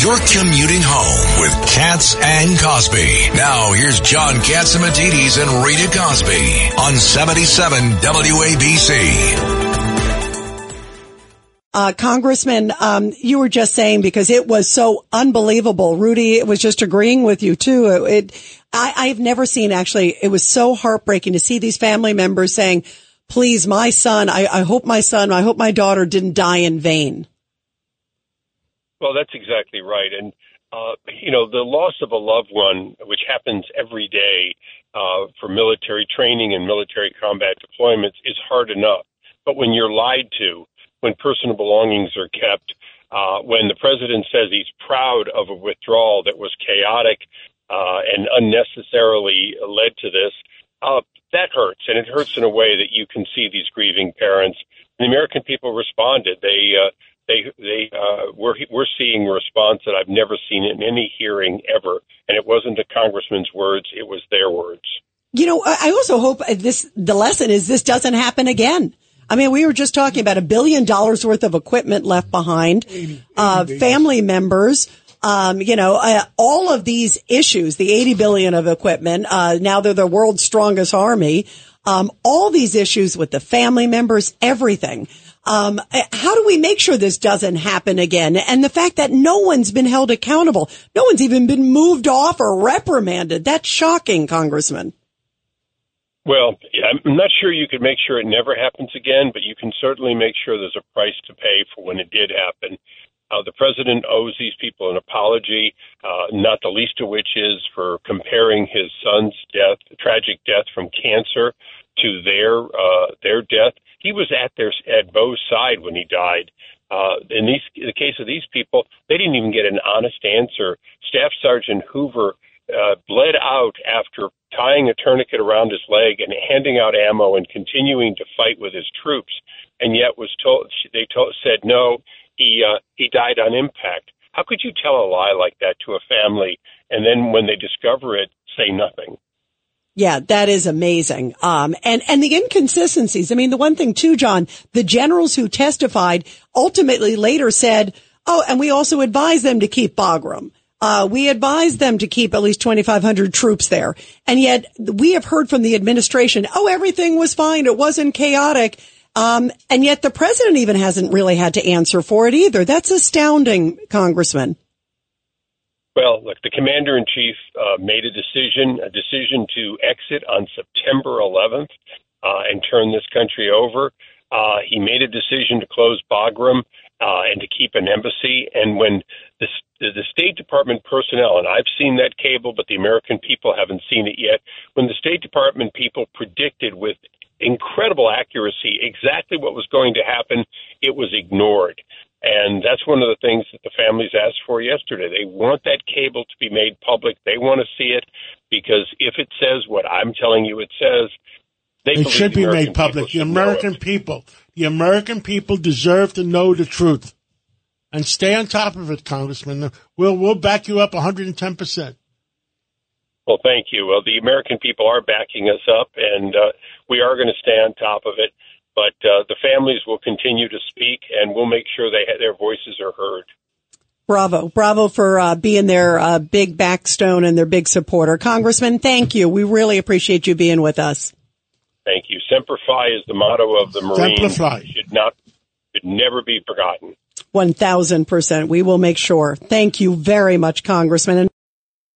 You're commuting home with Cats and Cosby. Now here's John Catsimatidis and Rita Cosby on 77 WABC. Uh, Congressman, um, you were just saying because it was so unbelievable. Rudy it was just agreeing with you too. It, I, I've never seen actually, it was so heartbreaking to see these family members saying, please, my son, I, I hope my son, I hope my daughter didn't die in vain. Well, that's exactly right. And, uh, you know, the loss of a loved one, which happens every day uh, for military training and military combat deployments, is hard enough. But when you're lied to, when personal belongings are kept, uh, when the president says he's proud of a withdrawal that was chaotic uh, and unnecessarily led to this, uh, that hurts. And it hurts in a way that you can see these grieving parents. The American people responded. They uh, they they uh, we're we're seeing a response that I've never seen in any hearing ever, and it wasn't a congressman's words; it was their words. You know, I also hope this the lesson is this doesn't happen again. I mean, we were just talking about a billion dollars worth of equipment left behind, 80, 80 uh, family members. Um, you know, uh, all of these issues, the 80 billion of equipment, uh, now they're the world's strongest army. Um, all these issues with the family members, everything. Um, how do we make sure this doesn't happen again? And the fact that no one's been held accountable, no one's even been moved off or reprimanded. That's shocking, Congressman. Well, I'm not sure you could make sure it never happens again, but you can certainly make sure there's a price to pay for when it did happen. Uh, the president owes these people an apology, uh, not the least of which is for comparing his son's death, tragic death from cancer, to their uh, their death. He was at their at Beau's side when he died. Uh, in these in the case of these people, they didn't even get an honest answer. Staff Sergeant Hoover uh, bled out after tying a tourniquet around his leg and handing out ammo and continuing to fight with his troops, and yet was told they told, said no, he uh, he died on impact. How could you tell a lie like that to a family and then when they discover it, say nothing? Yeah, that is amazing. Um, and, and the inconsistencies. I mean, the one thing too, John, the generals who testified ultimately later said, Oh, and we also advised them to keep Bagram. Uh, we advised them to keep at least 2,500 troops there. And yet we have heard from the administration, oh, everything was fine. It wasn't chaotic. Um, and yet the president even hasn't really had to answer for it either. That's astounding, Congressman. Well, look, the commander in chief uh, made a decision, a decision to exit on September 11th uh, and turn this country over. Uh, he made a decision to close Bagram uh, and to keep an embassy. And when the, the State Department personnel, and I've seen that cable, but the American people haven't seen it yet, when the State Department people predicted with incredible accuracy exactly what was going to happen, it was ignored. And that's one of the things that the families asked for yesterday. They want that cable to be made public. They want to see it because if it says what I'm telling you it says, they it should be made public. The American people, the American people deserve to know the truth. And stay on top of it, Congressman. We'll we'll back you up 110 percent. Well, thank you. Well, the American people are backing us up, and uh, we are going to stay on top of it but uh, the families will continue to speak, and we'll make sure they their voices are heard. Bravo, bravo for uh, being their uh, big backstone and their big supporter, Congressman. Thank you. We really appreciate you being with us. Thank you. Semper Fi is the motto of the Marines. Should not, should never be forgotten. One thousand percent. We will make sure. Thank you very much, Congressman.